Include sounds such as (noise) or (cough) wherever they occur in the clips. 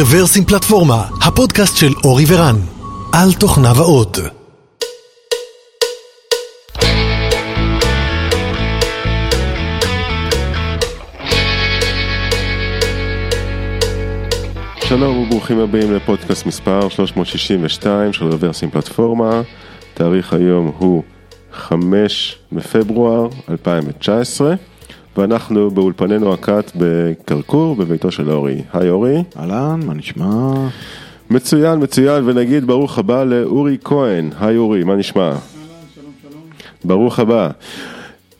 רוורסים פלטפורמה, הפודקאסט של אורי ורן, על תוכניו האות. שלום וברוכים הבאים לפודקאסט מספר 362 של רוורסים פלטפורמה, תאריך היום הוא 5 בפברואר 2019 ואנחנו באולפנינו הקאט בקרקור בביתו של אורי. היי אורי. אהלן, מה נשמע? מצוין, מצוין, ונגיד ברוך הבא לאורי כהן. היי אורי, מה נשמע? ברוך הבא.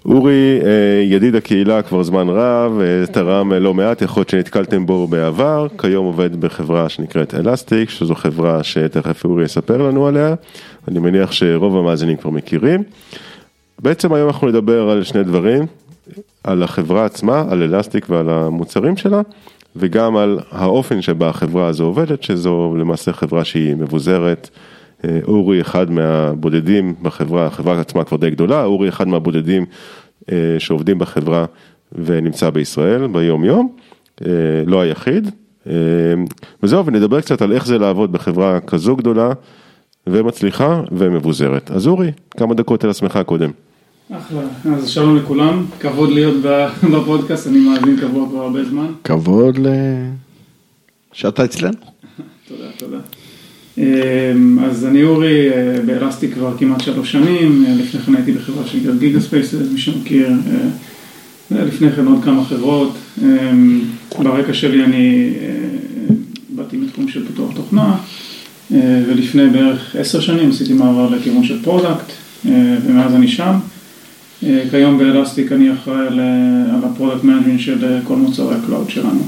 אורי, אה, ידיד הקהילה כבר זמן רב, אה, תרם לא מעט, יכול להיות שנתקלתם בו בעבר, כיום עובד בחברה שנקראת אלסטיק, שזו חברה שתכף אורי יספר לנו עליה, אני מניח שרוב המאזינים כבר מכירים. בעצם היום אנחנו נדבר על שני דברים, על החברה עצמה, על אלסטיק ועל המוצרים שלה, וגם על האופן שבה החברה הזו עובדת, שזו למעשה חברה שהיא מבוזרת. אה, אורי אחד מהבודדים בחברה, החברה עצמה כבר די גדולה, אורי אחד מהבודדים אה, שעובדים בחברה ונמצא בישראל ביום יום, אה, לא היחיד. וזהו, ונדבר קצת על איך זה לעבוד בחברה כזו גדולה ומצליחה ומבוזרת. אז אורי, כמה דקות על עצמך קודם. אחלה, אז שלום לכולם, כבוד להיות (laughs) בפודקאסט, אני מאזין כבוד כבר הרבה זמן. כבוד ל... שאתה אצלנו. (laughs) תודה, תודה. אמ, אז אני אורי, אה, באלסטיק כבר כמעט שלוש שנים, אה, לפני כן הייתי בחברה שנקראת גיגה ספייס, מי שמכיר, אה, לפני כן עוד כמה חברות. אמ, ברקע שלי אני באתי מתחום של פיתוח תוכנה, ולפני בערך עשר שנים עשיתי מעבר לכיוון של product, ומאז אני שם. כיום באלסטיק אני אחראי על ה product managing של כל מוצרי ה cloud שלנו.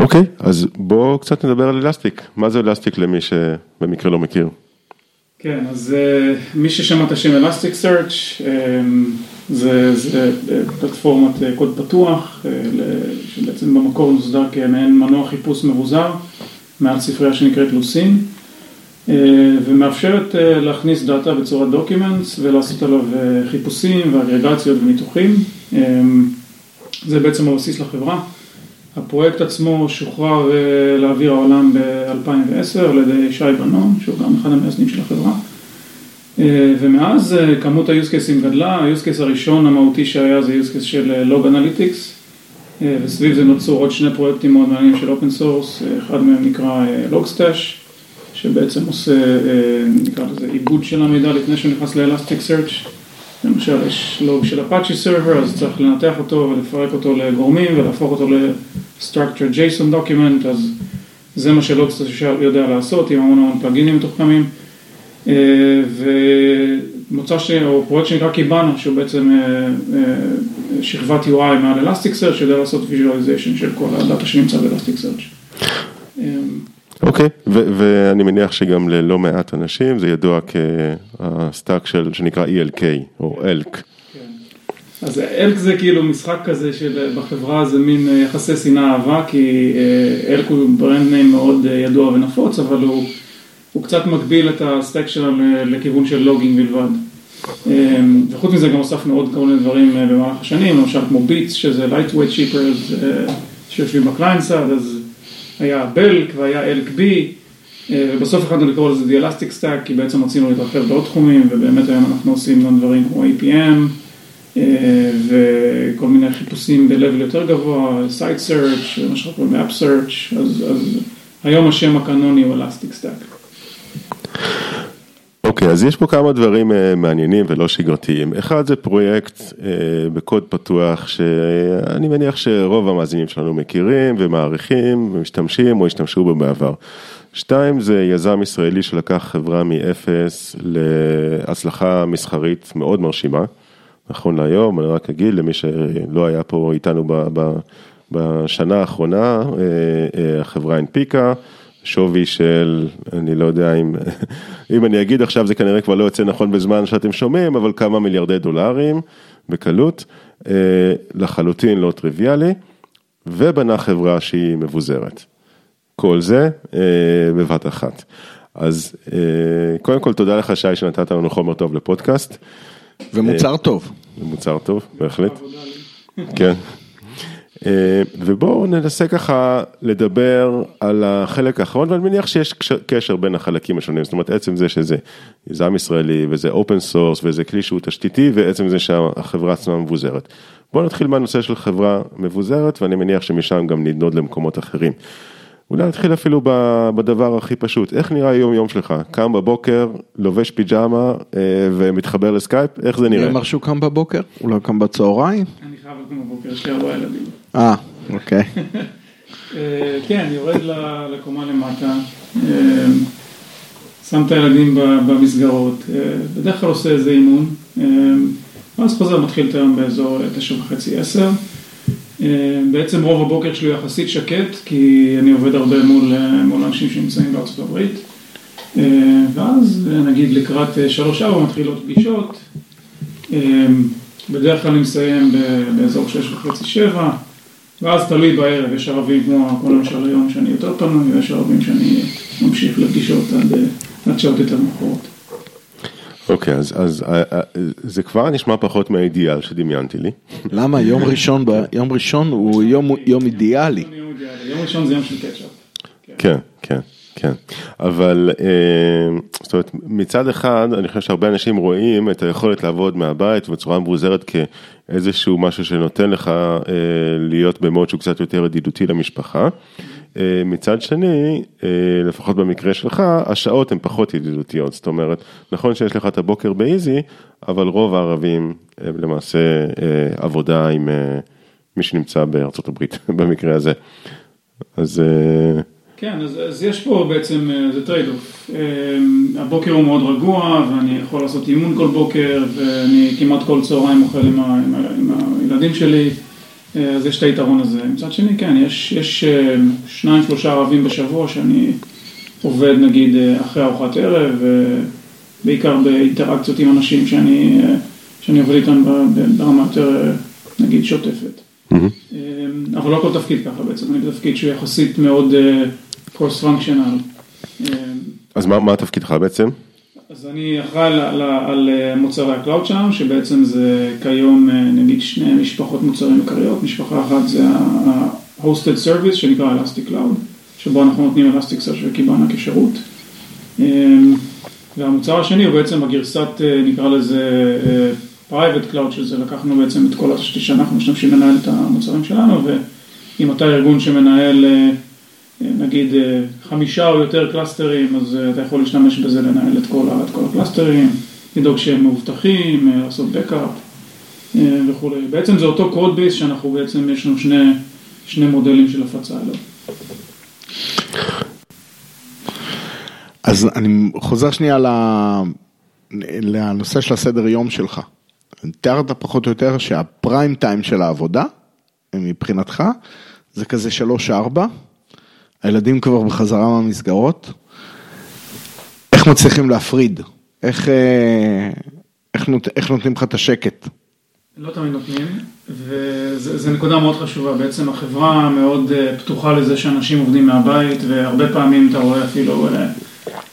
אוקיי, אז בואו קצת נדבר על אלסטיק. מה זה אלסטיק למי שבמקרה לא מכיר? כן, אז מי ששמע את השם Elastic Search זה, זה פלטפורמת קוד פתוח, שבעצם במקור נוסד כמעין מנוע חיפוש מבוזר מעל ספרייה שנקראת Lucene, ומאפשרת אה, להכניס דאטה בצורת documents ולעשות עליו אה, חיפושים ואגרגציות וניתוחים. זה בעצם הבסיס לחברה. הפרויקט עצמו שוחרר אה, לאוויר העולם ב-2010 על ידי שי בנון, שהוא גם אחד המייסדים של החברה. אה, ומאז אה, כמות ה-use cases גדלה, ה-use case הראשון המהותי שהיה זה use case של Log Analytics, וסביב זה נוצרו עוד שני פרויקטים מאוד מעניינים של open source, אחד מהם נקרא Logstash, שבעצם עושה, נקרא לזה עיבוד של המידע לפני שהוא נכנס ל-Elastic Search. למשל יש לוג של Apache server, אז צריך לנתח אותו ולפרק אותו לגורמים ולהפוך אותו ל-structured JSON document, אז זה מה שלוג יודע לעשות עם המון המון פלאגינים מתוחכמים. אה, ומוצא ש... או פרויקט שנקרא Kibana, שהוא בעצם אה, אה, שכבת UI מעל Elasticsearch, שיודע לעשות visualization של כל הדאטה שנמצא ב-Elasticsearch. אוקיי, ואני מניח שגם ללא מעט אנשים זה ידוע כה stack של, שנקרא ELK או ELK. כן. אז ELK זה כאילו משחק כזה שבחברה זה מין אה, יחסי שנאה אהבה, כי ELK אה, הוא brand name מאוד אה, ידוע ונפוץ, אבל הוא, הוא קצת מגביל את ה stack שלנו לכיוון של logging בלבד. וחוץ מזה גם הוספנו עוד כל מיני דברים במהלך השנים, למשל כמו Beats, שזה lightweight shippers שיושבים ב client אז היה BELK והיה ELKB, אה, ובסוף החלטנו לקרוא לזה Elastic Stack, כי בעצם רצינו להתרחב בעוד תחומים, ובאמת היום אנחנו עושים גם דברים כמו APM, אה, וכל מיני חיפושים ב-level יותר גבוה, Site Search, מה שאנחנו קוראים App Search, אז, אז היום השם הקנוני הוא Elastic Stack. אוקיי, okay, אז יש פה כמה דברים uh, מעניינים ולא שגרתיים. אחד זה פרויקט uh, בקוד פתוח שאני מניח שרוב המאזינים שלנו מכירים ומעריכים ומשתמשים או השתמשו בו בעבר. שתיים זה יזם ישראלי שלקח חברה מאפס להצלחה מסחרית מאוד מרשימה. נכון להיום, אני רק אגיד למי שלא היה פה איתנו בשנה האחרונה, uh, החברה הנפיקה. שווי של, אני לא יודע אם, (laughs) אם אני אגיד עכשיו זה כנראה כבר לא יוצא נכון בזמן שאתם שומעים, אבל כמה מיליארדי דולרים בקלות, אה, לחלוטין לא טריוויאלי, ובנה חברה שהיא מבוזרת. כל זה אה, בבת אחת. אז אה, קודם כל תודה לך שי שנתת לנו חומר טוב לפודקאסט. ומוצר טוב. ומוצר טוב, בהחלט. כן. אה, ובואו ננסה ככה לדבר על החלק האחרון, ואני מניח שיש קש- קשר בין החלקים השונים, זאת אומרת עצם זה שזה יזם ישראלי וזה open source וזה כלי שהוא תשתיתי ועצם זה שהחברה עצמה מבוזרת. בואו נתחיל מהנושא של חברה מבוזרת ואני מניח שמשם גם נדנוד למקומות אחרים. אולי נתחיל אפילו בדבר הכי פשוט, איך נראה היום יום שלך? קם בבוקר, לובש פיג'מה אה, ומתחבר לסקייפ, איך זה נראה? אמר שהוא קם בבוקר? לא קם בצהריים? אני חייב לקום בבוקר, יש לי ארבעה ילדים. אה, אוקיי. אה, כן, יורד לקומה למטה, אה, שם את הילדים במסגרות, אה, בדרך כלל עושה איזה אימון, ואז חוזר, מתחיל את היום באזור תשע וחצי, עשר. בעצם רוב הבוקר שלי יחסית שקט, כי אני עובד הרבה מול, מול אנשים שנמצאים בארצות הברית. ואז נגיד לקראת שלוש-ארבע מתחילות פגישות. בדרך כלל אני מסיים באזור שש וחצי, שבע. ואז תלוי בערב, יש ערבים כמו, כמו למשל היום שאני יותר פנוי, ויש ערבים שאני ממשיך לפגישות עד, אה, עד שעות יותר מאוחרות. אוקיי, אז, אז אה, אה, זה כבר נשמע פחות מהאידיאל שדמיינתי לי. למה יום (laughs) ראשון, ב- יום ראשון הוא יום-. יום אידיאלי. יום ראשון זה יום של קצ'אפ. כן, כן, כן. אבל אה, זאת אומרת, מצד אחד, אני חושב שהרבה אנשים רואים את היכולת לעבוד מהבית בצורה מבוזרת כאיזשהו משהו שנותן לך אה, להיות במוד שהוא קצת יותר ידידותי למשפחה. אה, מצד שני, לפחות במקרה שלך, השעות הן פחות ידידותיות, זאת אומרת, נכון שיש לך את הבוקר באיזי, אבל רוב הערבים הם למעשה עבודה עם מי שנמצא בארצות הברית (laughs) במקרה הזה. אז כן, אז, אז יש פה בעצם, אה, זה trade off. הבוקר הוא מאוד רגוע, ואני יכול לעשות אימון כל בוקר, ואני כמעט כל צהריים אוכל עם, ה, עם, ה, עם הילדים שלי, אה, אז יש את היתרון הזה. מצד שני, כן, יש, יש אה, שניים, שלושה ערבים בשבוע שאני עובד נגיד אחרי ארוחת ערב, בעיקר באינטראקציות עם אנשים שאני, שאני עובד איתם ברמה יותר, נגיד, שוטפת. אמ, אבל לא כל תפקיד ככה בעצם, אני בתפקיד שהוא יחסית מאוד cross functional. אז מה, מה תפקידך בעצם? אז אני אחראי על, על, על אה, מוצרי ה cloud שלנו, שבעצם זה כיום אה, נגיד שני משפחות מוצרים עיקריות, משפחה אחת זה ה-hosted service שנקרא Elastic Cloud, שבו אנחנו נותנים Elastic Search ו Kibana כשירות. והמוצר השני הוא בעצם הגרסת, אה, נקרא לזה אה, private cloud, שזה לקחנו בעצם את כל התשתית שאנחנו משתמשים לנהל את המוצרים שלנו, ואם אתה ארגון שמנהל אה, אה, נגיד אה, חמישה או יותר קלאסטרים, אז אה, אתה יכול להשתמש בזה לנהל את כל, את כל הקלאסטרים, לדאוג שהם מאובטחים, אה, לעשות backup וכולי. בעצם זה אותו code base שאנחנו בעצם, יש לנו שני, שני מודלים של הפצה אליו. אז אני חוזר שנייה ל- לנושא של הסדר יום שלך. תיארת פחות או יותר שהפריים טיים של העבודה, מבחינתך, זה כזה שלוש-ארבע, הילדים כבר בחזרה מהמסגרות. איך מצליחים להפריד? איך, אה, איך, נות, איך נותנים לך את השקט? לא תמיד נותנים, וזו נקודה מאוד חשובה, בעצם החברה מאוד אה, פתוחה לזה שאנשים עובדים מהבית, והרבה פעמים אתה רואה אפילו אה,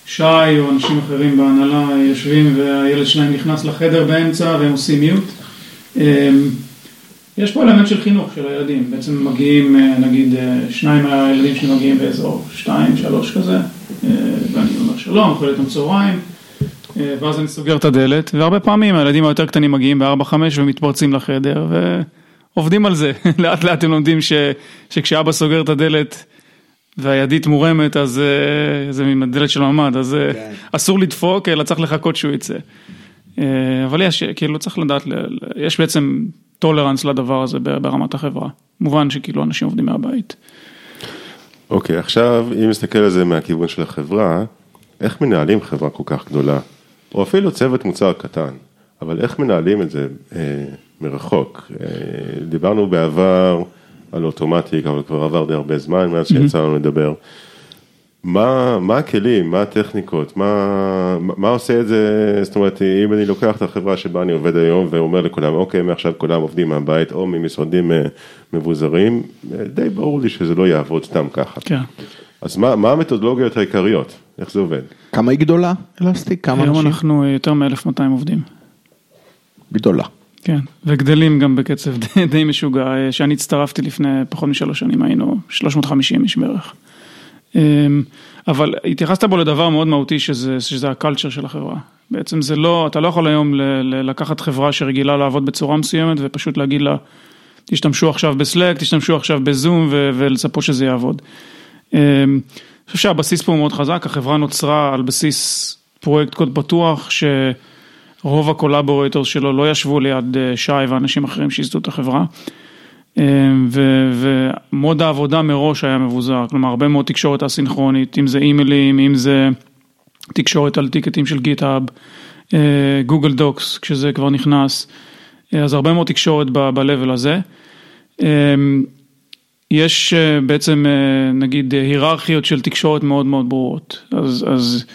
שי או אנשים אחרים בהנהלה יושבים והילד שלהם נכנס לחדר באמצע והם עושים מיוט. יש פה אלמנט של חינוך של הילדים, בעצם מגיעים, אה, נגיד, אה, שניים מהילדים שלי מגיעים באזור שתיים, שלוש כזה, אה, ואני אומר שלום, אוכל איתם צהריים. ואז אני סוגר את הדלת, והרבה פעמים הילדים היותר קטנים מגיעים בארבע חמש ומתפרצים לחדר, ועובדים על זה. (laughs) לאט לאט הם לומדים ש, שכשאבא סוגר את הדלת והידית מורמת, אז זה עם הדלת של הממ"ד, אז כן. אסור לדפוק, אלא צריך לחכות שהוא יצא. אה, אבל יש, כאילו צריך לדעת, יש בעצם טולרנס לדבר הזה ברמת החברה. מובן שכאילו אנשים עובדים מהבית. אוקיי, עכשיו אם נסתכל על זה מהכיוון של החברה, איך מנהלים חברה כל כך גדולה? או אפילו צוות מוצר קטן, אבל איך מנהלים את זה אה, מרחוק? אה, דיברנו בעבר על אוטומטיק, אבל כבר עבר די הרבה זמן מאז שיצא לנו לדבר. מה, מה הכלים, מה הטכניקות, מה, מה עושה את זה, זאת אומרת, אם אני לוקח את החברה שבה אני עובד היום ואומר לכולם, אוקיי, מעכשיו כולם עובדים מהבית או ממשרדים אה, מבוזרים, אה, די ברור לי שזה לא יעבוד סתם ככה. כן. אז מה, מה המתודולוגיות העיקריות? איך זה עובד? כמה היא גדולה, אלסטיק? כמה היום אנשים? אנחנו יותר מ-1200 עובדים. גדולה. כן, וגדלים גם בקצב (laughs) די, די משוגע, אה, שאני הצטרפתי לפני פחות משלוש שנים, היינו 350 איש בערך. אמ, אבל התייחסת בו לדבר מאוד מהותי, שזה, שזה הקלצ'ר של החברה. בעצם זה לא, אתה לא יכול היום ל, ל, לקחת חברה שרגילה לעבוד בצורה מסוימת ופשוט להגיד לה, תשתמשו עכשיו בסלאק, תשתמשו עכשיו בזום ו, ולצפות שזה יעבוד. אמ, אני חושב שהבסיס פה הוא מאוד חזק, החברה נוצרה על בסיס פרויקט קוד פתוח, שרוב הקולבורטור שלו לא ישבו ליד אה, שי ואנשים אחרים שייסדו את החברה. אמ, ומוד העבודה מראש היה מבוזר, כלומר הרבה מאוד תקשורת אסינכרונית, אם זה אימיילים, אם זה תקשורת על טיקטים של גיטהאב, Google Docs כשזה כבר נכנס, אה, אז הרבה מאוד תקשורת ב-level הזה. אמ, יש אה, בעצם אה, נגיד היררכיות של תקשורת מאוד מאוד ברורות, אז, אז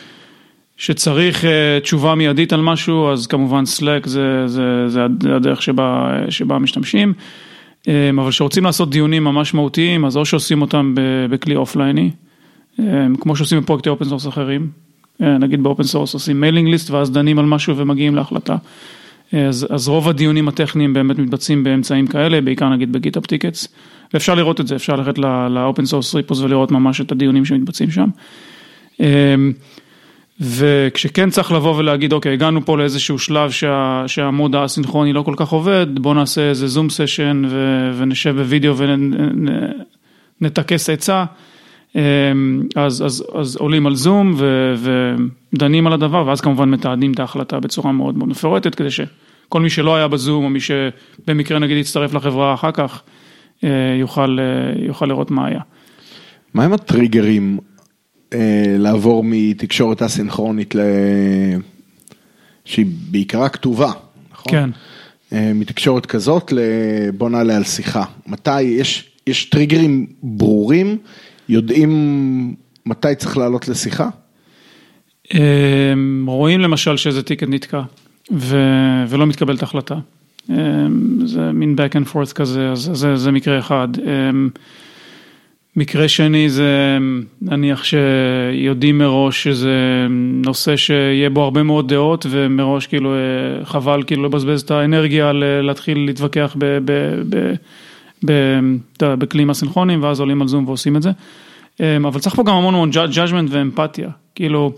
שצריך תשובה מיידית על משהו, אז כמובן Slack זה, זה, זה הדרך שבה, שבה משתמשים. אמ, אבל כשרוצים לעשות דיונים ממש מהותיים, אז או שעושים אותם בכלי אופלייני, אמ, כמו שעושים בפרויקטי open source אחרים, אה, נגיד ב open source עושים mailing list ואז דנים על משהו ומגיעים להחלטה. אז, אז רוב הדיונים הטכניים באמת מתבצעים באמצעים כאלה, בעיקר נגיד ב GitHub tickets, ואפשר לראות את זה, אפשר ללכת ל open source repos ולראות ממש את הדיונים שמתבצעים שם. וכשכן צריך לבוא ולהגיד, אוקיי, הגענו פה לאיזשהו שלב שה, שה mode האסינכרוני לא כל כך עובד, בוא נעשה איזה Zoom session ונשב בווידאו ונטכס עצה, אמ, אז, אז, אז עולים על זום ו, ודנים על הדבר, ואז כמובן מתעדים את ההחלטה בצורה מאוד מאוד מפורטת, כדי שכל מי שלא היה בזום, או מי שבמקרה נגיד יצטרף לחברה אחר כך, אה, יוכל, אה, יוכל לראות מה היה. מה עם הטריגרים לעבור מתקשורת אסינכרונית ל... שהיא בעיקרה כתובה, נכון? כן. אה, מתקשורת כזאת לבוא נעלה על שיחה. מתי, יש, יש טריגרים ברורים, יודעים מתי צריך לעלות לשיחה? אה, רואים למשל שאיזה טיקט נתקע ו... ולא מתקבלת החלטה. זה מין back and forth כזה, אז זה, זה מקרה אחד. מקרה שני זה נניח שיודעים מראש שזה נושא שיהיה בו הרבה מאוד דעות ומראש כאילו אה, חבל כאילו לבזבז את האנרגיה להתחיל להתווכח בכלים הסינכרונים ואז עולים על זום ועושים את זה. אה, אבל צריך פה גם המון המון judgment ואמפתיה, כאילו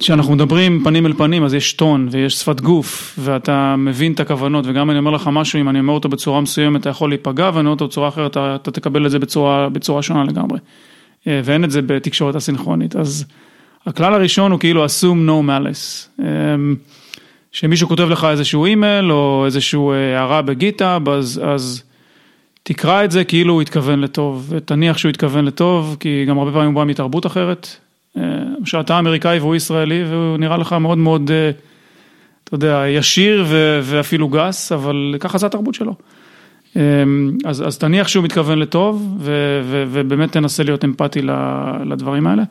כשאנחנו מדברים פנים אל פנים אז יש טון ויש שפת גוף ואתה מבין את הכוונות וגם אני אומר לך משהו אם אני אומר אותו בצורה מסוימת אתה יכול להיפגע ואני אומר אותו בצורה אחרת אתה, אתה תקבל את זה בצורה, בצורה שונה לגמרי. אה, ואין את זה בתקשורת הסינכרונית. אז הכלל הראשון הוא כאילו assume no malice. אה, שמישהו כותב לך איזשהו אימייל או איזשהו אה, הערה בגיטאב אז, אז תקרא את זה כאילו הוא התכוון לטוב ותניח שהוא התכוון לטוב כי גם הרבה פעמים הוא בא מתרבות אחרת למשל אתה אמריקאי והוא ישראלי והוא נראה לך מאוד מאוד, אה, אתה יודע, ישיר ואפילו גס, אבל ככה זה התרבות שלו. אמ, אז, אז תניח שהוא מתכוון לטוב ו, ו, ובאמת תנסה להיות אמפתי לדברים האלה.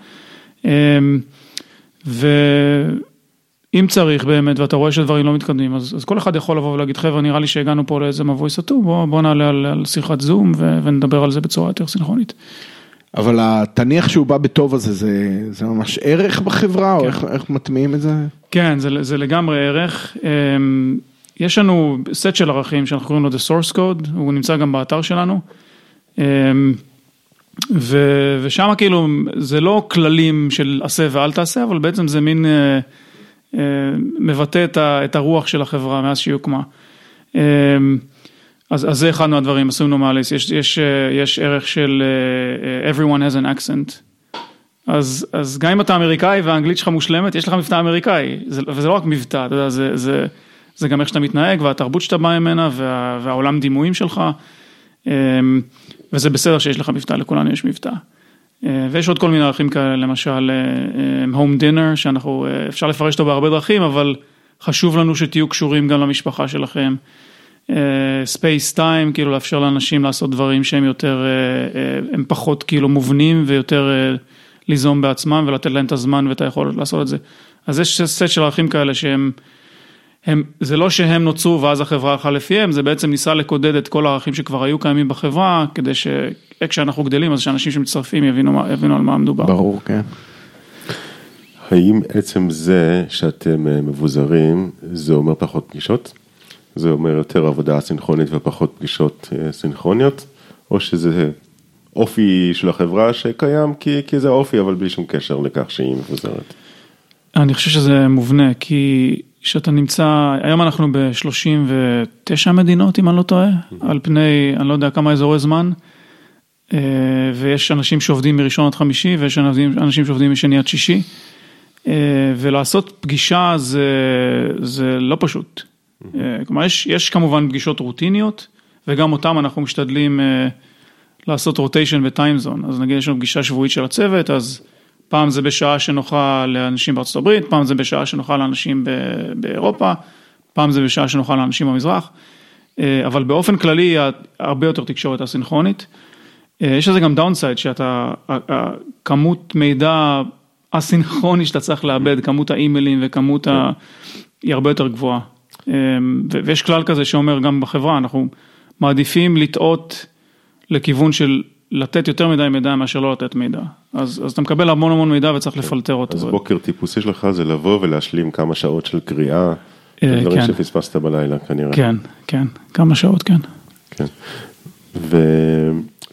ואם צריך באמת ואתה רואה שדברים לא מתקדמים אז, אז כל אחד יכול לבוא ולהגיד חבר'ה נראה לי שהגענו פה לאיזה מבוי סתום בוא, בוא נעלה על, על שיחת זום ו, ונדבר על זה בצורה יותר סינכרונית. אבל התניח שהוא בא בטוב הזה, זה, זה ממש ערך בחברה, כן. או איך, איך מטמיעים את זה? כן, זה, זה לגמרי ערך. אמ, יש לנו סט של ערכים שאנחנו קוראים לו The Source Code, הוא נמצא גם באתר שלנו. אמ, ו, ושם כאילו זה לא כללים של עשה ואל תעשה, אבל בעצם זה מין אה, אה, מבטא את הרוח של החברה מאז שהיא הוקמה. אמ, אז, אז זה אחד מהדברים, עשו נומליס, יש, יש, אה, יש ערך של uh, everyone has an accent. אז, אז גם אם אתה אמריקאי והאנגלית שלך מושלמת, יש לך מבטא אמריקאי, זה, וזה לא רק מבטא, אתה יודע, זה, זה, זה גם איך שאתה מתנהג והתרבות שאתה בא ממנה וה, והעולם דימויים שלך, um, וזה בסדר שיש לך מבטא, לכולנו יש מבטא. ויש עוד כל מיני ערכים כאלה, למשל home dinner, שאנחנו, אפשר לפרש אותו בהרבה דרכים, אבל חשוב לנו שתהיו קשורים גם למשפחה שלכם. space uh, time, כאילו לאפשר לאנשים לעשות דברים שהם יותר, uh, uh, הם פחות כאילו מובנים ויותר uh, ליזום בעצמם ולתת להם את הזמן ואת היכולת לעשות את זה. אז יש סט של ערכים כאלה שהם, הם, זה לא שהם נוצרו ואז החברה הלכה לפיהם, זה בעצם ניסה לקודד את כל הערכים שכבר היו קיימים בחברה, כדי שכשאנחנו גדלים אז שאנשים שמצטרפים יבינו, יבינו על מה מדובר. ברור, כן. האם עצם זה שאתם מבוזרים, זה אומר פחות פגישות? זה אומר יותר עבודה סינכרונית ופחות פגישות אה, סינכרוניות? או שזה אופי של החברה שקיים כי, כי זה אופי, אבל בלי שום קשר לכך שהיא מבוזרת? אני חושב שזה מובנה, כי כשאתה נמצא, היום אנחנו ב-39 מדינות, אם אני לא טועה, על פני, אני לא יודע כמה אזורי זמן, אה, ויש אנשים שעובדים מראשון עד חמישי, ויש אנשים שעובדים משני עד שישי, אה, ולעשות פגישה זה, זה לא פשוט. אה, כלומר, יש, יש כמובן פגישות רוטיניות, וגם אותם אנחנו משתדלים לעשות רוטיישן בטיימזון, אז נגיד יש לנו פגישה שבועית של הצוות, אז פעם זה בשעה שנוחה לאנשים בארצות הברית, פעם זה בשעה שנוחה לאנשים באירופה, פעם זה בשעה שנוחה לאנשים במזרח, אבל באופן כללי הרבה יותר תקשורת אסינכרונית. יש לזה גם דאונסייד שאתה, כמות מידע אסינכרוני שאתה צריך לאבד, כמות האימיילים וכמות ה... היא הרבה יותר גבוהה. ויש כלל כזה שאומר גם בחברה, אנחנו מעדיפים לטעות לכיוון של לתת יותר מדי מידע מאשר לא לתת מידע. אז, אז אתה מקבל המון המון מידע וצריך לפלטר אותו. אז בוקר טיפוסי שלך זה לבוא ולהשלים כמה שעות של קריאה, דברים כן. שפספסת בלילה כנראה. כן, כן, כמה שעות, כן. כן.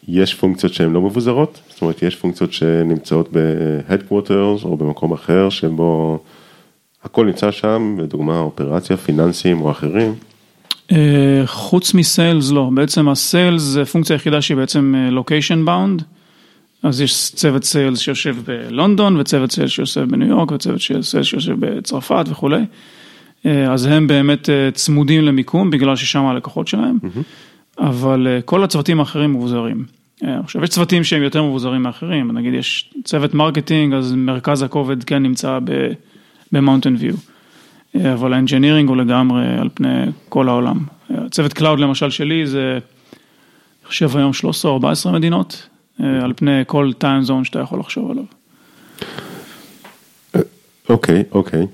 ויש פונקציות שהן לא מבוזרות, זאת אומרת יש פונקציות שנמצאות ב-Headquarters או במקום אחר שבו הכל נמצא שם, לדוגמה אופרציה, פיננסים או אחרים. אה, חוץ מ sales לא, בעצם ה sales זה פונקציה היחידה שהיא בעצם location אה, bound, אז יש צוות sales שיושב בלונדון וצוות sales שיושב בניו יורק וצוות sales שיושב בצרפת וכולי, אה, אז הם באמת צמודים למיקום בגלל ששם הלקוחות שלהם, mm-hmm. אבל כל הצוותים האחרים מבוזרים. עכשיו יש צוותים שהם יותר מבוזרים מאחרים, נגיד יש צוות marketing אז מרכז הכובד כן נמצא במאונטן ויו. אה, אבל ה engineering הוא לגמרי על פני כל העולם. צוות cloud למשל שלי זה, אני חושב היום 13 או 14 מדינות, אה, על פני כל time zone שאתה יכול לחשוב עליו. אוקיי, אוקיי.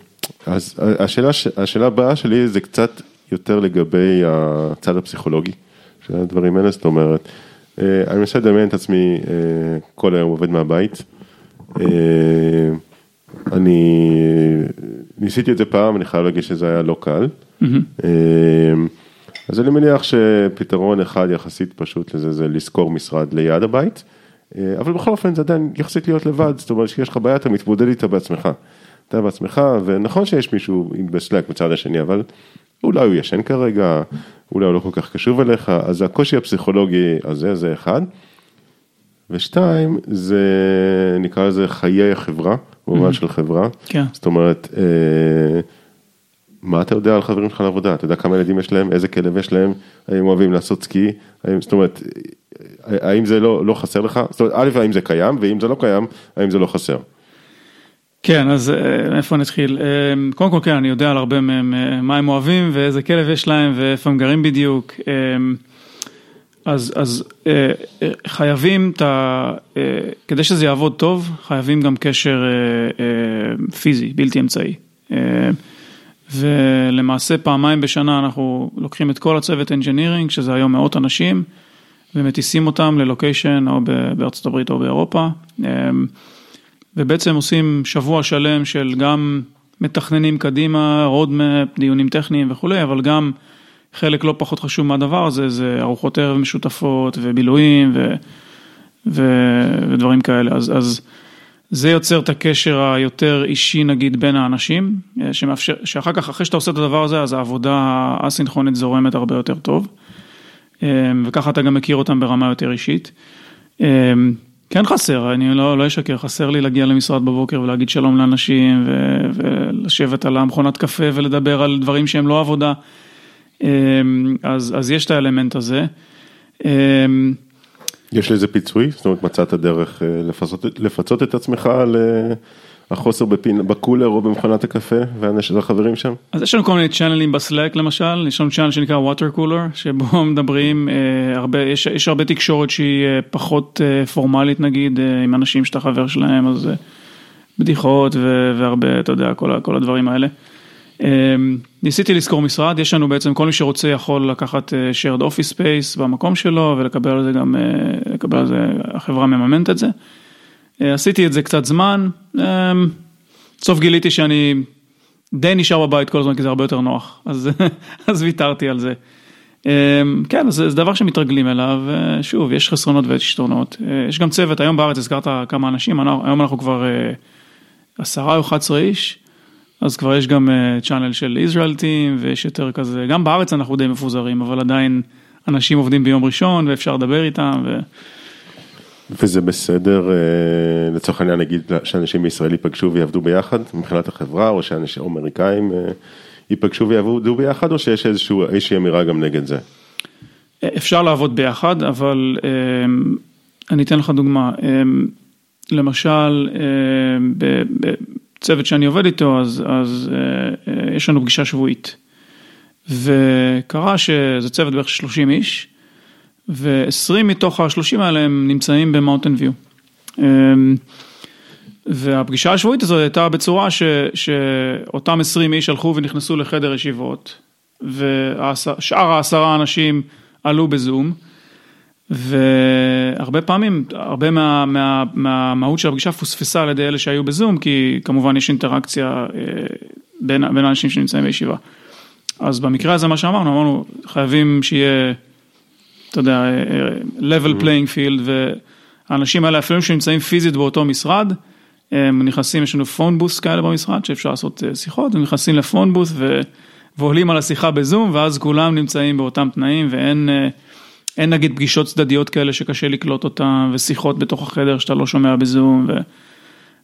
אז השאלה, השאלה הבאה שלי זה קצת יותר לגבי הצד הפסיכולוגי של הדברים האלה, זאת אומרת, אה, אני מנסה לדמיין את עצמי כל היום עובד מהבית. אני ניסיתי את זה פעם, אני חייב להגיד שזה היה לא קל. אמ, אז אני מניח שפתרון אחד יחסית פשוט לזה זה לשכור משרד ליד הבית, אה, אבל בכל אופן זה עדיין יחסית להיות לבד, זאת אומרת שיש לך בעיה אתה מתמודד איתה בעצמך. אתה בעצמך, ונכון שיש מישהו בסלאק בצד השני, אבל אולי הוא ישן כרגע, אולי הוא לא כל כך קשוב אליך, אז הקושי הפסיכולוגי הזה זה אחד. ושתיים, זה נקרא לזה חיי החברה, במובן של חברה. כן. זאת אומרת, אה, מה אתה יודע על חברים שלך לעבודה? אתה יודע כמה ילדים יש להם, איזה כלב יש להם, האם אוהבים לעשות סקי, האם, זאת אומרת, האם זה לא, לא חסר לך? זאת אומרת, א', האם זה קיים, ואם זה לא קיים, האם זה לא חסר? כן, אז אה, איפה נתחיל? אה, קודם כל כן, אני יודע על הרבה מהם מה הם אוהבים ואיזה כלב יש להם ואיפה הם גרים בדיוק. אז, אז אה, אה, חייבים ה... אה, כדי שזה יעבוד טוב, חייבים גם קשר פיזי, בלתי אמצעי. ולמעשה פעמיים בשנה אנחנו לוקחים את כל הצוות engineering, שזה היום מאות אנשים, ומטיסים אותם ל location או בארצות הברית או באירופה, ובעצם עושים שבוע שלם של גם מתכננים קדימה, roadmap, דיונים טכניים וכולי, אבל גם חלק לא פחות חשוב מהדבר הזה, זה ארוחות ערב משותפות ובילויים ו, ו, ודברים כאלה. אז, אז זה יוצר את הקשר היותר אישי נגיד בין האנשים, אה, שמאפשר, שאחר כך, אחרי שאתה עושה את הדבר הזה, אז העבודה האסינכרונית זורמת הרבה יותר טוב. אה, וככה אתה גם מכיר אותם ברמה יותר אישית. אה, כן חסר, אני לא, לא אשקר, חסר לי להגיע למשרד בבוקר ולהגיד שלום לאנשים ו- ולשבת על המכונת קפה ולדבר על דברים שהם לא עבודה. אמ, אז, אז יש את האלמנט הזה. אמ, יש לזה פיצוי? זאת אומרת מצאת דרך אה, לפצות, לפצות את עצמך על אה, החוסר בפין, בקולר או במכונת הקפה והחברים שם? אז יש לנו כל מיני צ'אנלים בסלאק למשל, יש לנו צ'אנל שנקרא water cooler, שבו (laughs) מדברים אה, הרבה, יש, יש הרבה תקשורת שהיא אה, פחות אה, פורמלית נגיד, אה, עם אנשים שאתה חבר שלהם, אז אה, בדיחות ו, והרבה, אתה יודע, כל, כל הדברים האלה. ניסיתי לשכור משרד, יש לנו בעצם, כל מי שרוצה יכול לקחת אה, shared office space במקום שלו ולקבל על זה גם, אה, לקבל על זה, החברה מממנת את זה. אה, עשיתי את זה קצת זמן, אמ, בסוף גיליתי שאני די נשאר בבית כל הזמן כי זה הרבה יותר נוח, אז, (laughs) אז ויתרתי על זה. אמ, כן, זה, זה דבר שמתרגלים אליו, שוב, יש חסרונות ויש יתרונות. אה, יש גם צוות, היום בארץ הזכרת כמה אנשים, היום אנחנו כבר עשרה או 11 איש, אז כבר יש גם צ'אנל של Israel Team ויש יותר כזה, גם בארץ אנחנו די מפוזרים, אבל עדיין אנשים עובדים ביום ראשון ואפשר לדבר איתם. ו... וזה בסדר, אה, לצורך העניין נגיד שאנשים בישראל ייפגשו ויעבדו ביחד מבחינת החברה, או שאנשים אמריקאים אה, ייפגשו ויעבדו ביחד, או שיש איזשהו, איזושהי אמירה גם נגד זה? אפשר לעבוד ביחד, אבל אה, אני אתן לך דוגמה, למשל בצוות שאני עובד איתו, אז, אז יש לנו פגישה שבועית, וקרה שזה צוות בערך 30 איש, ו-20 מתוך ה-30 האלה הם נמצאים במאונטן ויו. אמ, והפגישה השבועית הזאת הייתה בצורה ש, שאותם 20 איש הלכו ונכנסו לחדר ישיבות, ושאר העשרה אנשים עלו בזום, והרבה פעמים, הרבה מה, מה, מהמהות של הפגישה פוספסה על ידי אלה שהיו בזום, כי כמובן יש אינטראקציה אה, בין, בין האנשים שנמצאים בישיבה. אז במקרה הזה מה שאמרנו, אמרנו חייבים שיהיה אתה יודע, level mm-hmm. playing field, והאנשים האלה אפילו שנמצאים פיזית באותו משרד, הם נכנסים, יש לנו פון בוס כאלה במשרד שאפשר לעשות אה, שיחות, הם נכנסים לפון בוס ו... ועולים על השיחה בזום, ואז כולם נמצאים באותם תנאים ואין אה, אין נגיד פגישות צדדיות כאלה שקשה לקלוט אותם, ושיחות בתוך החדר שאתה לא שומע בזום. ו...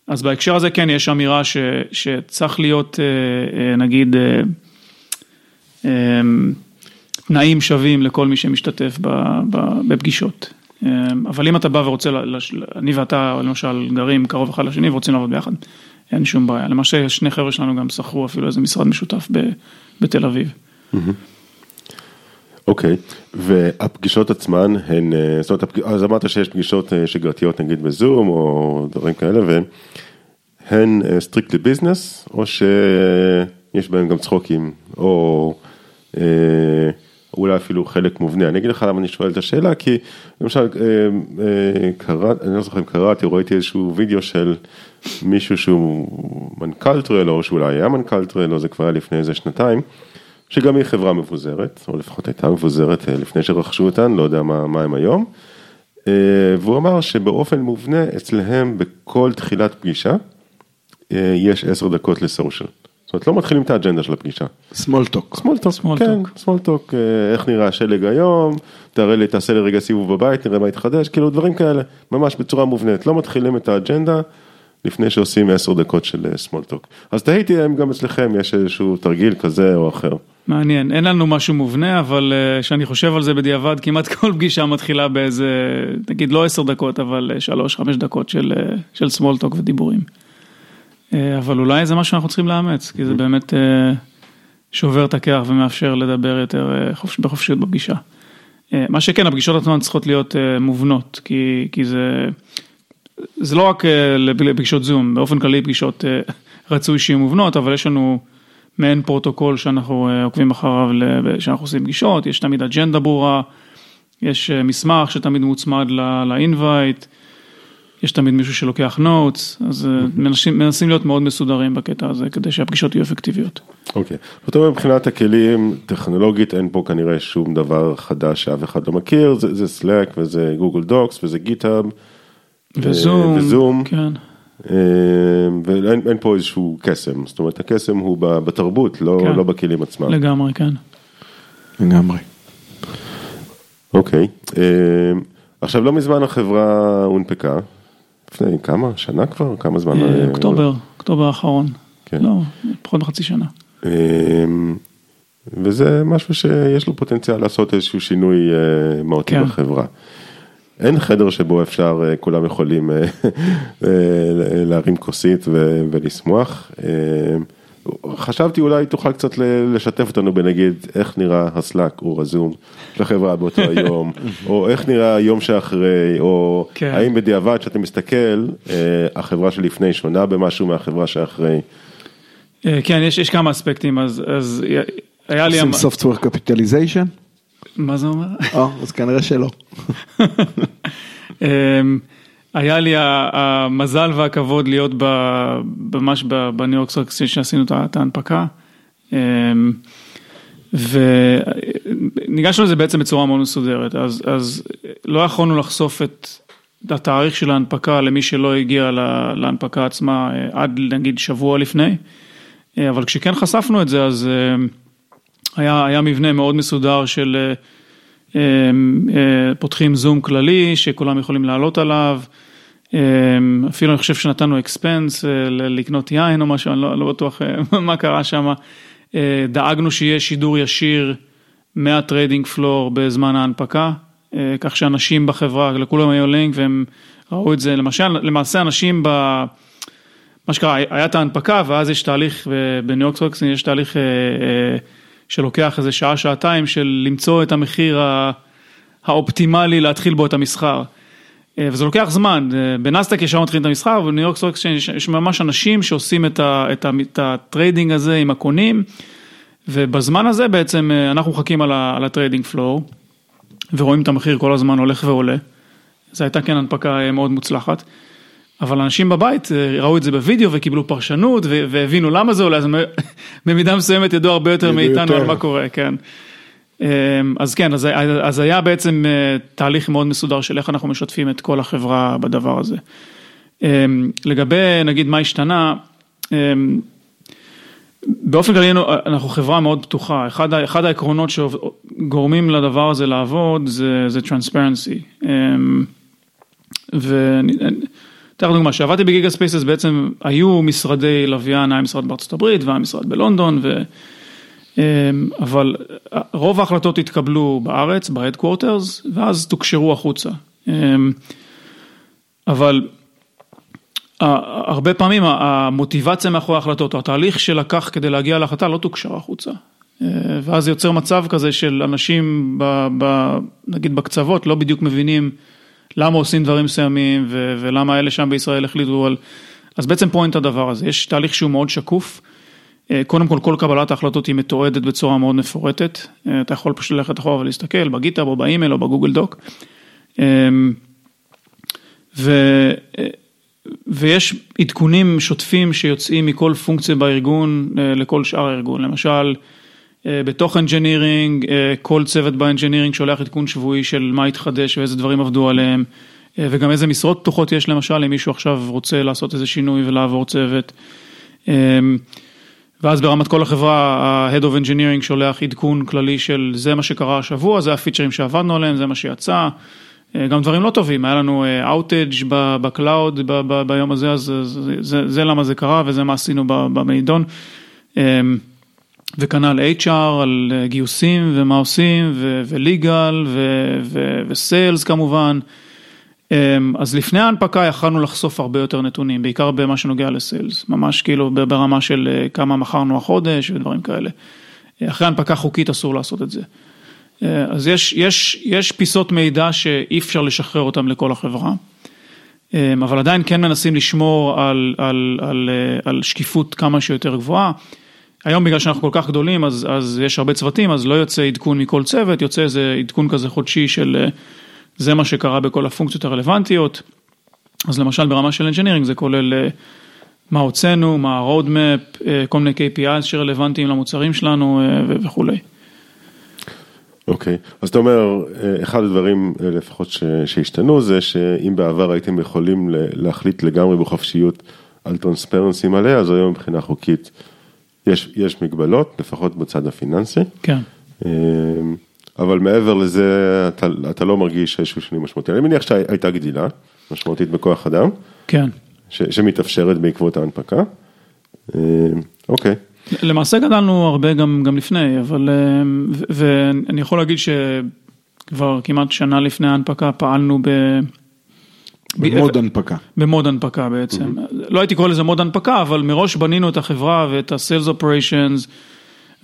אז בהקשר הזה כן יש אמירה ש... שצריך להיות אה, נגיד, תנאים שווים לכל מי שמשתתף בפגישות. אבל אם אתה בא ורוצה, אני ואתה למשל גרים קרוב אחד לשני ורוצים לעבוד ביחד, אין שום בעיה. למעשה שני חבר'ה שלנו גם שכרו אפילו איזה משרד משותף בתל אביב. אוקיי, okay. והפגישות עצמן הן, אה, זאת אומרת, אז אמרת שיש פגישות אה, שגרתיות נגיד בזום או דברים כאלה, והן strictly אה, business, או שיש בהן גם צחוקים, או... אולי אפילו חלק מובנה. אני אגיד לך למה אני שואל את השאלה, כי למשל, אה, אה, קראת, אני לא זוכר אם קראתי, ראיתי איזשהו וידאו של מישהו שהוא מנכ"ל טרלו, או שאולי היה מנכ"ל טרלו, זה כבר היה לפני איזה שנתיים, שגם היא חברה מבוזרת, או לפחות הייתה מבוזרת אה, לפני שרכשו אותן, לא יודע מה, מה הם היום. והוא אמר שבאופן מובנה אצלהם בכל תחילת פגישה יש עשר דקות ל social. זאת אומרת, לא מתחילים את האג'נדה של הפגישה. small talk. small talk, כן, small talk, אה, איך נראה השלג היום, תראה לי, תעשה לי רגע סיבוב בבית, נראה מה התחדש, כאילו דברים כאלה, ממש בצורה מובנית, לא מתחילים את האג'נדה לפני שעושים עשר דקות של סמולטוק. אה, אז תהיתי אם גם אצלכם יש איזשהו תרגיל כזה או אחר. מעניין, אין לנו משהו מובנה, אבל כשאני אה, חושב על זה בדיעבד, כמעט (laughs) כל פגישה מתחילה באיזה, נגיד לא עשר דקות, אבל שלוש, חמש דקות של סמולטוק ודיבורים. אה, אבל אולי זה משהו שאנחנו צריכים לאמץ, כי זה באמת אה, שובר את הקרח ומאפשר לדבר יותר אה, בחופשיות בפגישה. מה שכן, הפגישות עצמן צריכות להיות מובנות, כי, כי זה, זה לא רק לפגישות זום, באופן כללי פגישות רצוי שיהיו מובנות, אבל יש לנו מעין פרוטוקול שאנחנו עוקבים אחריו, שאנחנו עושים פגישות, יש תמיד אג'נדה ברורה, יש מסמך שתמיד מוצמד ל invite. יש תמיד מישהו שלוקח notes, אז אה, מנסים, מנסים להיות מאוד מסודרים בקטע הזה, כדי שהפגישות יהיו אפקטיביות. אוקיי, זאת אומרת מבחינת הכלים, טכנולוגית אין פה כנראה שום דבר חדש שאף אחד לא מכיר, זה, זה Slack וזה גוגל דוקס וזה גיטאב. וזום, וזום. כן. אה, ואין פה איזשהו קסם, זאת אומרת הקסם הוא בתרבות, לא, כן. לא בכלים עצמם. לגמרי, כן. לגמרי. אוקיי, אה, עכשיו לא מזמן החברה הונפקה, לפני כמה? שנה כבר? כמה זמן? אה, אוקטובר, אוקטובר האחרון. כן. לא, פחות מחצי שנה. וזה משהו שיש לו פוטנציאל לעשות איזשהו שינוי אה, מהותי כן. בחברה. אין חדר שבו אפשר, אה, כולם יכולים להרים כוסית ולשמוח. חשבתי אולי תוכל קצת לשתף אותנו בנגיד איך נראה הסלאק או הזום של החברה באותו (laughs) היום, או איך נראה היום שאחרי, או כן. האם בדיעבד שאתה מסתכל, אה, החברה שלפני שונה במשהו מהחברה שאחרי. אה, כן, יש, יש כמה אספקטים, אז, אז היה לי... עושים software capitalization? מה זה אומר? או, אז כנראה שלא. אמ, היה לי המזל והכבוד להיות ממש בניו יורק סטוק שעשינו את ההנפקה. אמ, וניגשנו לזה בעצם בצורה מאוד מסודרת, אז, אז לא יכולנו לחשוף את התאריך של ההנפקה למי שלא הגיע לה- להנפקה עצמה אה, עד נגיד שבוע לפני, אה, אבל כשכן חשפנו את זה אז אה, היה, היה מבנה מאוד מסודר של אה, אה, אה, פותחים זום כללי שכולם יכולים לעלות עליו, אפילו אני חושב שנתנו אקספנס לקנות יין או משהו, אני לא, לא בטוח (laughs) מה קרה שם, דאגנו שיהיה שידור ישיר מה trading floor בזמן ההנפקה, כך שאנשים בחברה, לכולם היו לינק והם ראו את זה, למשל, למעשה אנשים ב... מה שקרה, היה את ההנפקה ואז יש תהליך, בניו יורק יש תהליך אה, אה, שלוקח איזה שעה, שעתיים של למצוא את המחיר האופטימלי להתחיל בו את המסחר. אה, וזה לוקח זמן, אה, בנסדק ישר מתחילים את המסחר, ובניו יורק stocks יש, ממש אנשים שעושים את, ה trading הזה עם הקונים, ובזמן הזה בעצם אה, אנחנו מחכים על, על ה trading floor, ורואים את המחיר כל הזמן הולך ועולה. זו הייתה כן הנפקה מאוד מוצלחת. אבל אנשים בבית אה, ראו את זה בווידאו וקיבלו פרשנות והבינו למה זה עולה, אז (laughs) במידה מסוימת ידעו הרבה יותר מאיתנו. על מה קורה, כן. אמ, אז כן, אז, אז היה בעצם אה, תהליך מאוד מסודר של איך אנחנו משתפים את כל החברה בדבר הזה. אמ, לגבי נגיד מה השתנה, אמ, באופן כללי אנחנו חברה מאוד פתוחה, אחד, אחד העקרונות שגורמים לדבר הזה לעבוד זה, זה transparency. ואני אתן לך דוגמה, כשעבדתי בגיגה ספייסס בעצם היו משרדי לוויין, היה משרד בארצות הברית והיה משרד בלונדון, ו... אמ, אבל רוב ההחלטות התקבלו בארץ, ב-Headquarters, ואז תוקשרו החוצה. אמ, אבל הרבה פעמים המוטיבציה מאחורי ההחלטות, או התהליך שלקח כדי להגיע להחלטה לא תוקשר החוצה. אה, ואז יוצר מצב כזה של אנשים, ב, ב, נגיד בקצוות, לא בדיוק מבינים למה עושים דברים מסוימים ו- ולמה אלה שם בישראל החליטו על... אז בעצם פה אין את הדבר הזה, יש תהליך שהוא מאוד שקוף. אה, קודם כל, כל קבלת ההחלטות היא מתועדת בצורה מאוד מפורטת. אה, אתה יכול פשוט ללכת אחורה ולהסתכל בגיטאב או באימייל או בגוגל דוק. אמ, ו... ויש עדכונים שוטפים שיוצאים מכל פונקציה בארגון אה, לכל שאר הארגון, למשל אה, בתוך engineering, כל צוות ב engineering שולח עדכון שבועי של מה התחדש ואיזה דברים עבדו עליהם, אה, וגם איזה משרות פתוחות יש למשל, אם מישהו עכשיו רוצה לעשות איזה שינוי ולעבור צוות. אה, ואז ברמת כל החברה, ה-Head of Engineering שולח עדכון כללי של זה מה שקרה השבוע, זה הפיצ'רים שעבדנו עליהם, זה מה שיצא. אה, גם דברים לא טובים, היה לנו outage ב cloud ביום הזה, אז זה, זה, זה למה זה קרה וזה מה עשינו במידיום. וכנ"ל HR על אה, גיוסים ומה עושים, ו legal ו sales כמובן. אה, אז לפני ההנפקה יכלנו לחשוף הרבה יותר נתונים, בעיקר במה שנוגע ל sales, ממש כאילו ברמה של אה, כמה מכרנו החודש ודברים כאלה. אה, אחרי הנפקה חוקית אסור לעשות את זה. אז יש, יש, יש פיסות מידע שאי אפשר לשחרר אותם לכל החברה, אה, אבל עדיין כן מנסים לשמור על, על, על, על שקיפות כמה שיותר גבוהה. היום בגלל שאנחנו כל כך גדולים אז, אז יש הרבה צוותים אז לא יוצא עדכון מכל צוות, יוצא איזה עדכון כזה חודשי של אה, זה מה שקרה בכל הפונקציות הרלוונטיות. אז למשל ברמה של engineering זה כולל אה, מה הוצאנו, מה ה-road map, אה, כל מיני KPIs שרלוונטיים למוצרים שלנו וכולי. אוקיי, אז אתה אומר, אחד הדברים לפחות שהשתנו זה שאם בעבר הייתם יכולים להחליט לגמרי בחופשיות על טרנספרנסי מלא, אז היום מבחינה חוקית יש, יש מגבלות, לפחות בצד הפיננסי, כן. אה, אבל מעבר לזה אתה, אתה לא מרגיש שיש שינוי משמעותי. אני מניח שהייתה גדילה משמעותית בכוח אדם, כן. ש, שמתאפשרת בעקבות ההנפקה. אה, אוקיי, למעשה גדלנו הרבה גם, גם לפני, אבל, ו- ואני יכול להגיד שכבר כמעט שנה לפני ההנפקה פעלנו ב... במוד הנפקה. במוד הנפקה בעצם. לא הייתי קורא לזה מוד הנפקה, אבל מראש בנינו את החברה ואת ה-sales operations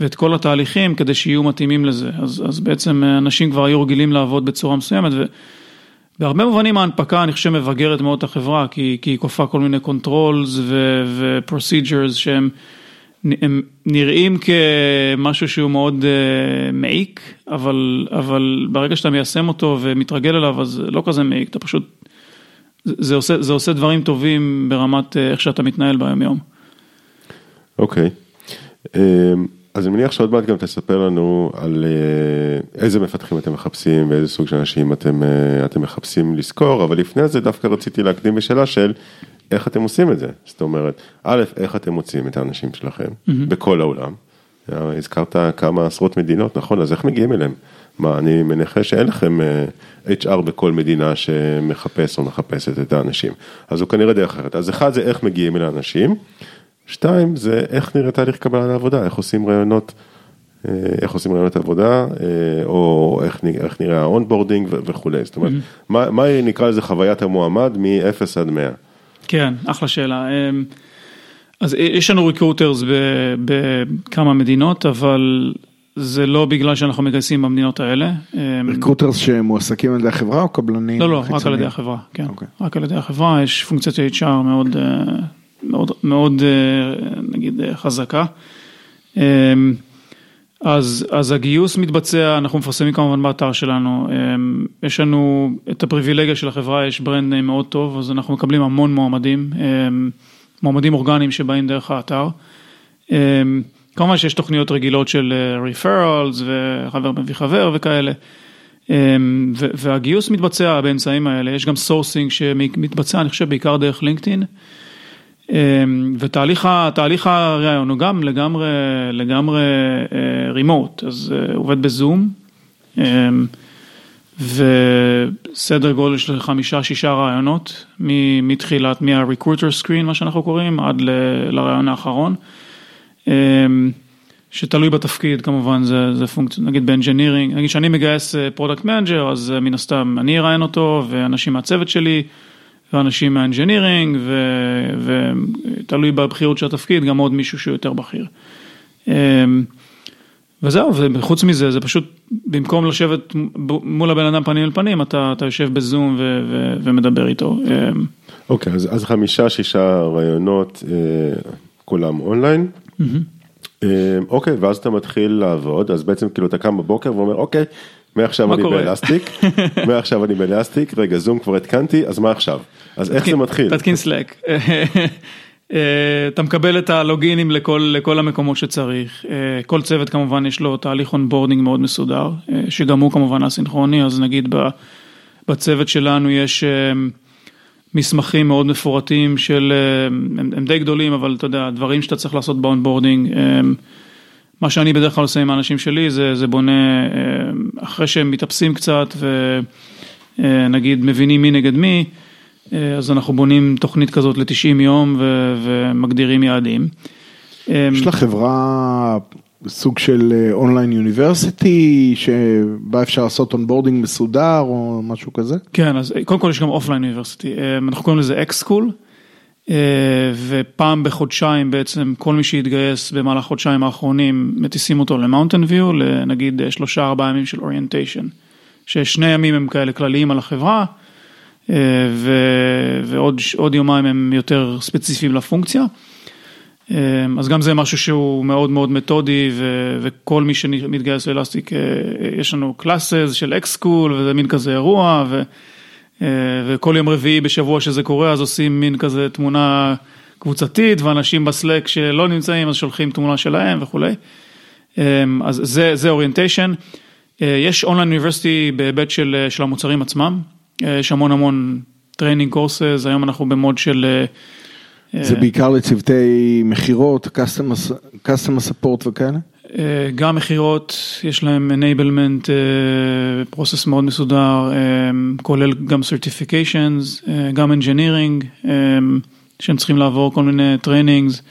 ואת כל התהליכים כדי שיהיו מתאימים לזה. אז, אז בעצם אנשים כבר היו רגילים לעבוד בצורה מסוימת, ובהרבה מובנים ההנפקה אני חושב מבגרת מאוד את החברה, כי, כי היא כופה כל מיני controls ו-procedures שהם הם נראים כמשהו שהוא מאוד uh, מעיק, אבל, אבל ברגע שאתה מיישם אותו ומתרגל אליו, אז לא כזה מעיק, אתה פשוט זה, עושה, זה עושה דברים טובים ברמת אה, איך שאתה מתנהל ביום יום. אוקיי. אמ, אז אני מניח שעוד מעט גם תספר לנו על אה, איזה מפתחים אתם מחפשים ואיזה סוג של אנשים אתם, אה, אתם מחפשים לזכור, אבל לפני זה דווקא רציתי להקדים בשאלה של איך אתם עושים את זה. זאת אומרת, א', איך אתם מוצאים את האנשים שלכם mm-hmm. בכל העולם. הזכרת כמה עשרות מדינות, נכון? אז איך מגיעים אליהם? מה, אני מניחה שאין לכם אה, HR בכל מדינה שמחפש או מחפשת את האנשים. אז זו כנראה דרך אחרת. אז אחד זה איך מגיעים אל האנשים. שתיים, זה איך נראה תהליך קבלה לעבודה, איך עושים ראיונות, אה, איך עושים ראיונות עבודה, אה, או איך, איך נראה ה onboarding וכולי. זאת אומרת, mm-hmm. מה, מה נקרא לזה חוויית המועמד מ-0 עד 100? כן, אחלה שאלה. אמ, אז יש לנו recruiters בכמה מדינות, אבל זה לא בגלל שאנחנו מגייסים במדינות האלה. recruiters אמ, שמועסקים על ידי החברה או קבלנים? לא, לא, רק על ידי החברה, כן. Okay. אוקיי. רק על ידי החברה, יש פונקציית HR מאוד... אה, מאוד, מאוד אה, נגיד אה, חזקה. אמ, אז, אז הגיוס מתבצע, אנחנו מפרסמים כמובן באתר שלנו, אמ, יש לנו את הפריבילגיה של החברה, יש brand מאוד טוב, אז אנחנו מקבלים המון מועמדים, מועמדים אורגניים שבאים דרך האתר. כמובן שיש תוכניות רגילות של referrals וחבר מביא חבר וכאלה. והגיוס מתבצע באמצעים האלה, יש גם sourcing שמתבצע, אני חושב, בעיקר דרך לינקדאין. אמ, ותהליך הראיון הוא גם לגמרי, לגמרי remote, אה, אז הוא אה, עובד בזום, אמ, וסדר גודל של חמישה-שישה ראיונות, מתחילת, מה-recruiter screen, מה שאנחנו קוראים, עד לראיון האחרון. אמ, שתלוי בתפקיד כמובן, זה, זה פונקציה, נגיד ב engineering, נגיד שאני מגייס product אה, manager, אז מן הסתם אני אראיין אותו ואנשים מהצוות שלי. ואנשים מה engineering, ותלוי בבכירות של התפקיד, גם עוד מישהו שהוא יותר בכיר. אמ, וזהו, וחוץ מזה, זה פשוט, במקום לשבת מול הבן אדם פנים אל פנים, אתה, אתה יושב בזום ו, ו, ומדבר איתו. אמ. אוקיי, okay, אז, אז חמישה, שישה ראיונות, אה, כולם online. Mm-hmm. אוקיי, ואז אתה מתחיל לעבוד, אז בעצם כאילו אתה קם בבוקר ואומר, אוקיי, מעכשיו אני באלסטיק, (laughs) מעכשיו אני באלסטיק, רגע זום כבר התקנתי, אז מה עכשיו? אז איך זה מתחיל? תתקין סלאק. (laughs) אה, אתה מקבל את ה login-ים לכל, לכל המקומות שצריך, אה, כל צוות כמובן יש לו תהליך onboarding מאוד מסודר, אה, שגם הוא כמובן אסינכרוני, אז נגיד בצוות שלנו יש מסמכים מאוד מפורטים של, הם, הם די גדולים, אבל אתה יודע, דברים שאתה צריך לעשות ב onboarding. מה שאני בדרך כלל עושה עם האנשים שלי זה, זה בונה, אה, אחרי שהם מתאפסים קצת ונגיד מבינים מי נגד מי, אה, אז אנחנו בונים תוכנית כזאת ל-90 יום ו- ומגדירים יעדים. יש לחברה סוג של online university שבה אפשר לעשות onboarding מסודר או משהו כזה? כן, אז קודם כל יש גם offline university, אה, אנחנו קוראים לזה X-School. אה, ופעם בחודשיים בעצם כל מי שהתגייס במהלך חודשיים האחרונים מטיסים אותו למאונטן ויו, לנגיד שלושה ארבעה ימים של orientation, ששני ימים הם כאלה כלליים על החברה, אה, ו, ועוד יומיים הם יותר ספציפיים לפונקציה. אה, אז גם זה משהו שהוא מאוד מאוד מתודי ו, וכל מי שמתגייס ל Elastic יש לנו class של X-School וזה מין כזה אירוע. ו, אה, וכל יום רביעי בשבוע שזה קורה אז עושים מין כזה תמונה קבוצתית ואנשים ב Slack שלא נמצאים אז שולחים תמונה שלהם וכולי. אה, אז זה, זה orientation. אה, יש online university בהיבט של, של המוצרים עצמם, יש המון המון training courses, היום אנחנו ב mode של... זה בעיקר לצוותי מכירות, customer support וכאלה? אה, גם מכירות, יש להם enablement, process אה, מאוד מסודר, אה, כולל גם certifications, גם engineering, שהם צריכים לעבור כל מיני trainings,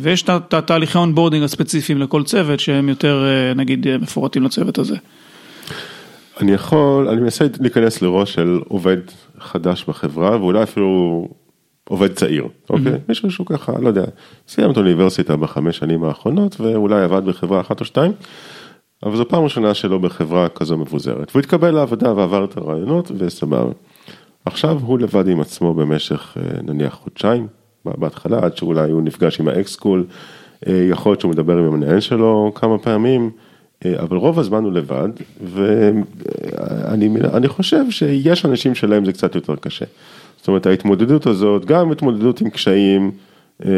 ויש את התהליכי onboarding הספציפיים לכל צוות שהם יותר נגיד מפורטים לצוות הזה. אני יכול, אני מנסה להיכנס לראש של עובד חדש בחברה ואולי אפילו עובד צעיר, אוקיי? Mm-hmm. מישהו שהוא ככה, לא יודע, סיים את האוניברסיטה בחמש שנים האחרונות ואולי עבד בחברה אחת או שתיים, אבל זו פעם ראשונה שלו בחברה כזו מבוזרת. והוא התקבל לעבודה ועבר את הראיונות וסבבה. עכשיו הוא לבד עם עצמו במשך אה, נניח חודשיים, בהתחלה עד שאולי הוא נפגש עם ה X-School, אה, יכול להיות שהוא מדבר עם המנהל שלו כמה פעמים, אה, אבל רוב הזמן הוא לבד, ואני אני חושב שיש אנשים שלהם זה קצת יותר קשה. זאת אומרת, ההתמודדות הזאת, גם התמודדות עם קשיים, אה,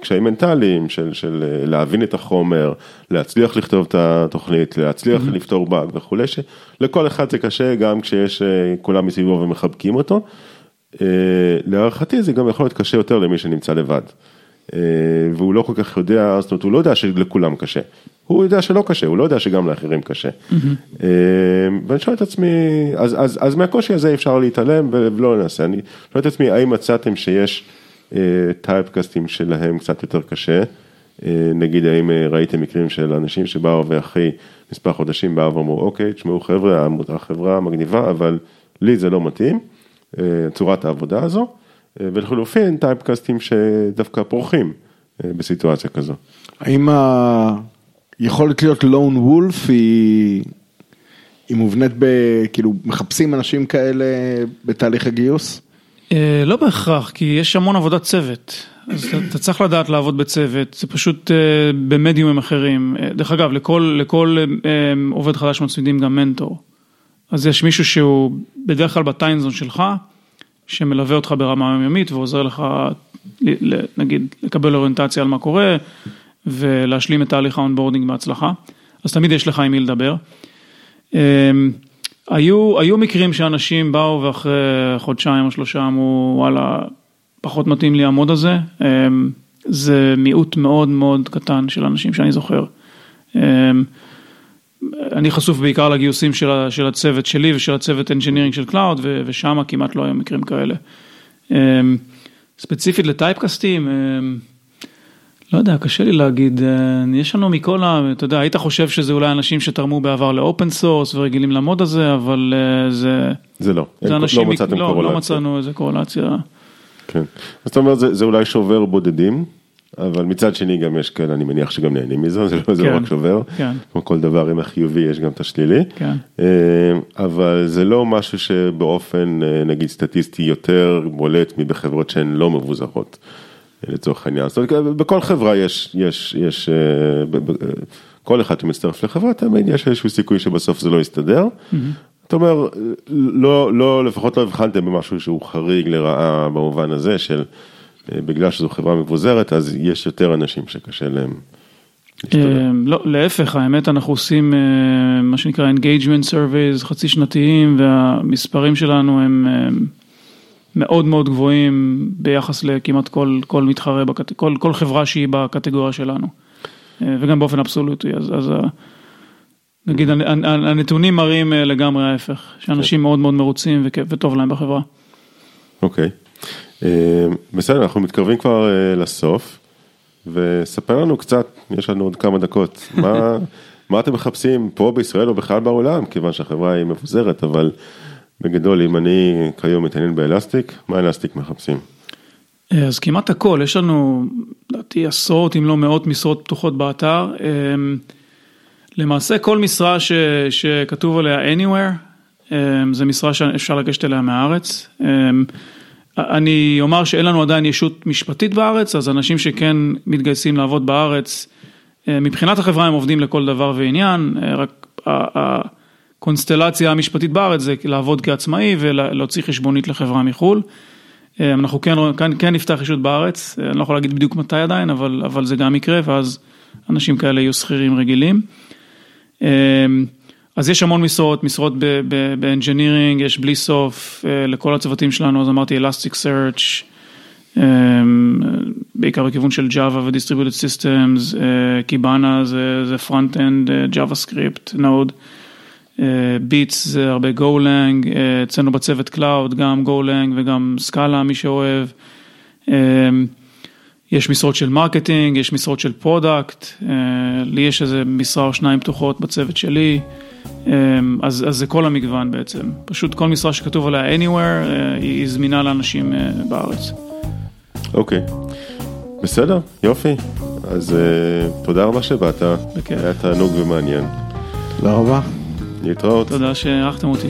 קשיים מנטליים של, של אה, להבין את החומר, להצליח לכתוב את התוכנית, להצליח mm-hmm. לפתור באג וכולי, שלכל אחד זה קשה גם כשיש כולם מסביבו ומחבקים אותו. להערכתי זה גם יכול להיות קשה יותר למי שנמצא לבד. והוא לא כל כך יודע, זאת אומרת, הוא לא יודע שלכולם קשה. הוא יודע שלא קשה, הוא לא יודע שגם לאחרים קשה. Mm-hmm. ואני שואל את עצמי, אז, אז, אז מהקושי הזה אפשר להתעלם ולא ננסה. אני שואל את עצמי, האם מצאתם שיש טייפקאסטים שלהם קצת יותר קשה? אה, נגיד, האם ראיתם מקרים של אנשים שבאו ואחרי מספר חודשים באו ואמרו, אוקיי, תשמעו חבר'ה, החברה מגניבה, אבל לי זה לא מתאים, צורת העבודה הזו, ולחלופין טייפקאסטים שדווקא פורחים בסיטואציה כזו. האם ה... יכולת להיות לון וולף היא, היא מובנית ב... כאילו מחפשים אנשים כאלה בתהליך הגיוס? אה, לא בהכרח, כי יש המון עבודת צוות. אז אתה, אתה צריך לדעת לעבוד בצוות, זה פשוט uh, במדיומים אחרים. Uh, דרך אגב, לכל, לכל uh, עובד חדש מצמידים גם מנטור. אז יש מישהו שהוא בדרך כלל ב time zone שלך, שמלווה אותך ברמה יומיומית ועוזר לך, נגיד, לקבל אוריינטציה על מה קורה, ולהשלים את תהליך ה onboarding בהצלחה, אז תמיד יש לך עם מי לדבר. אמ, היו, היו מקרים שאנשים באו ואחרי חודשיים או שלושה אמרו וואלה, פחות מתאים לי ה mode הזה, אמ, זה מיעוט מאוד מאוד קטן של אנשים שאני זוכר. אמ, אני חשוף בעיקר לגיוסים של, של הצוות שלי ושל הצוות engineering של cloud ושם כמעט לא היו מקרים כאלה. ספציפית לטייפקאסטים, לא יודע, קשה לי להגיד, אה, יש לנו מכל ה... אתה יודע, היית חושב שזה אולי אנשים שתרמו בעבר ל open source ורגילים ל mode הזה, אבל אה, זה... זה לא, זה לא אנשים... מצאתם לא, קורולציה. לא מצאנו איזה קורלציה. כן, אז אתה אומר, זה, זה אולי שובר בודדים, אבל מצד שני גם יש כאלה, אני מניח שגם נהנים מזה, (laughs) זה לא, זה לא כן, רק שובר, כן. כמו כל דבר עם החיובי יש גם את השלילי, כן. אה, אבל זה לא משהו שבאופן נגיד סטטיסטי יותר בולט מבחברות שהן לא מבוזרות. לצורך העניין. זאת אומרת, בכל חברה יש, יש, יש, אה, כל אחד שמצטרף לחברה, תמיד יש איזשהו סיכוי שבסוף זה לא יסתדר. Mm-hmm. אתה אומר, לא, לא, לפחות לא הבחנתם במשהו שהוא חריג לרעה במובן הזה של אה, בגלל שזו חברה מבוזרת, אז יש יותר אנשים שקשה להם. אה, לא, להפך, האמת אנחנו עושים מה שנקרא engagement surveys חצי שנתיים והמספרים שלנו הם מאוד מאוד גבוהים ביחס לכמעט כל, כל מתחרה, בקט... כל, כל חברה שהיא בקטגוריה שלנו. אה, וגם באופן אבסולוטי, אז, אז נגיד הנתונים מראים אה, לגמרי ההפך, שאנשים מאוד מאוד מרוצים וטוב להם בחברה. אוקיי, אה, בסדר, אנחנו מתקרבים כבר לסוף, וספר לנו קצת, יש לנו עוד כמה דקות, מה, (laughs) מה אתם מחפשים פה בישראל או בכלל בעולם, כיוון שהחברה היא מבוזרת, אבל... בגדול, אם אני כיום מתעניין באלסטיק, מה אלסטיק מחפשים? אז כמעט הכל, יש לנו, לדעתי, עשרות אם לא מאות משרות פתוחות באתר. אמ, למעשה כל משרה ש, שכתוב עליה anywhere, אמ, זה משרה שאפשר לגשת אליה מהארץ. אני אומר שאין לנו עדיין ישות משפטית בארץ, אז אנשים שכן מתגייסים לעבוד בארץ, מבחינת החברה הם עובדים לכל דבר ועניין, רק הקונסטלציה המשפטית בארץ זה לעבוד כעצמאי ולהוציא חשבונית לחברה מחו"ל. אה, אנחנו כן, כן, כן נפתח ישות בארץ, אה, אני לא יכול להגיד בדיוק מתי עדיין, אבל, אבל זה גם יקרה ואז אנשים כאלה יהיו שכירים רגילים. אה, אז יש המון משרות, משרות ב engineering, יש בלי סוף לכל הצוותים שלנו, אז אמרתי Elasticsearch, בעיקר בכיוון של Java ו-Distributed Systems, Kibana זה, זה Front-End, JavaScript, Node. Beats זה הרבה Golang, אצלנו בצוות cloud גם Golang וגם Scala מי שאוהב. יש משרות של marketing, יש משרות של product, לי יש איזה משרה או שניים פתוחות בצוות שלי, אז, אז זה כל המגוון בעצם, פשוט כל משרה שכתוב עליה anywhere היא זמינה לאנשים בארץ. אוקיי, okay. בסדר, יופי, אז uh, תודה רבה שבאת, בכיף. היה תענוג ומעניין. תודה רבה. להתראות. תודה שאירחתם אותי.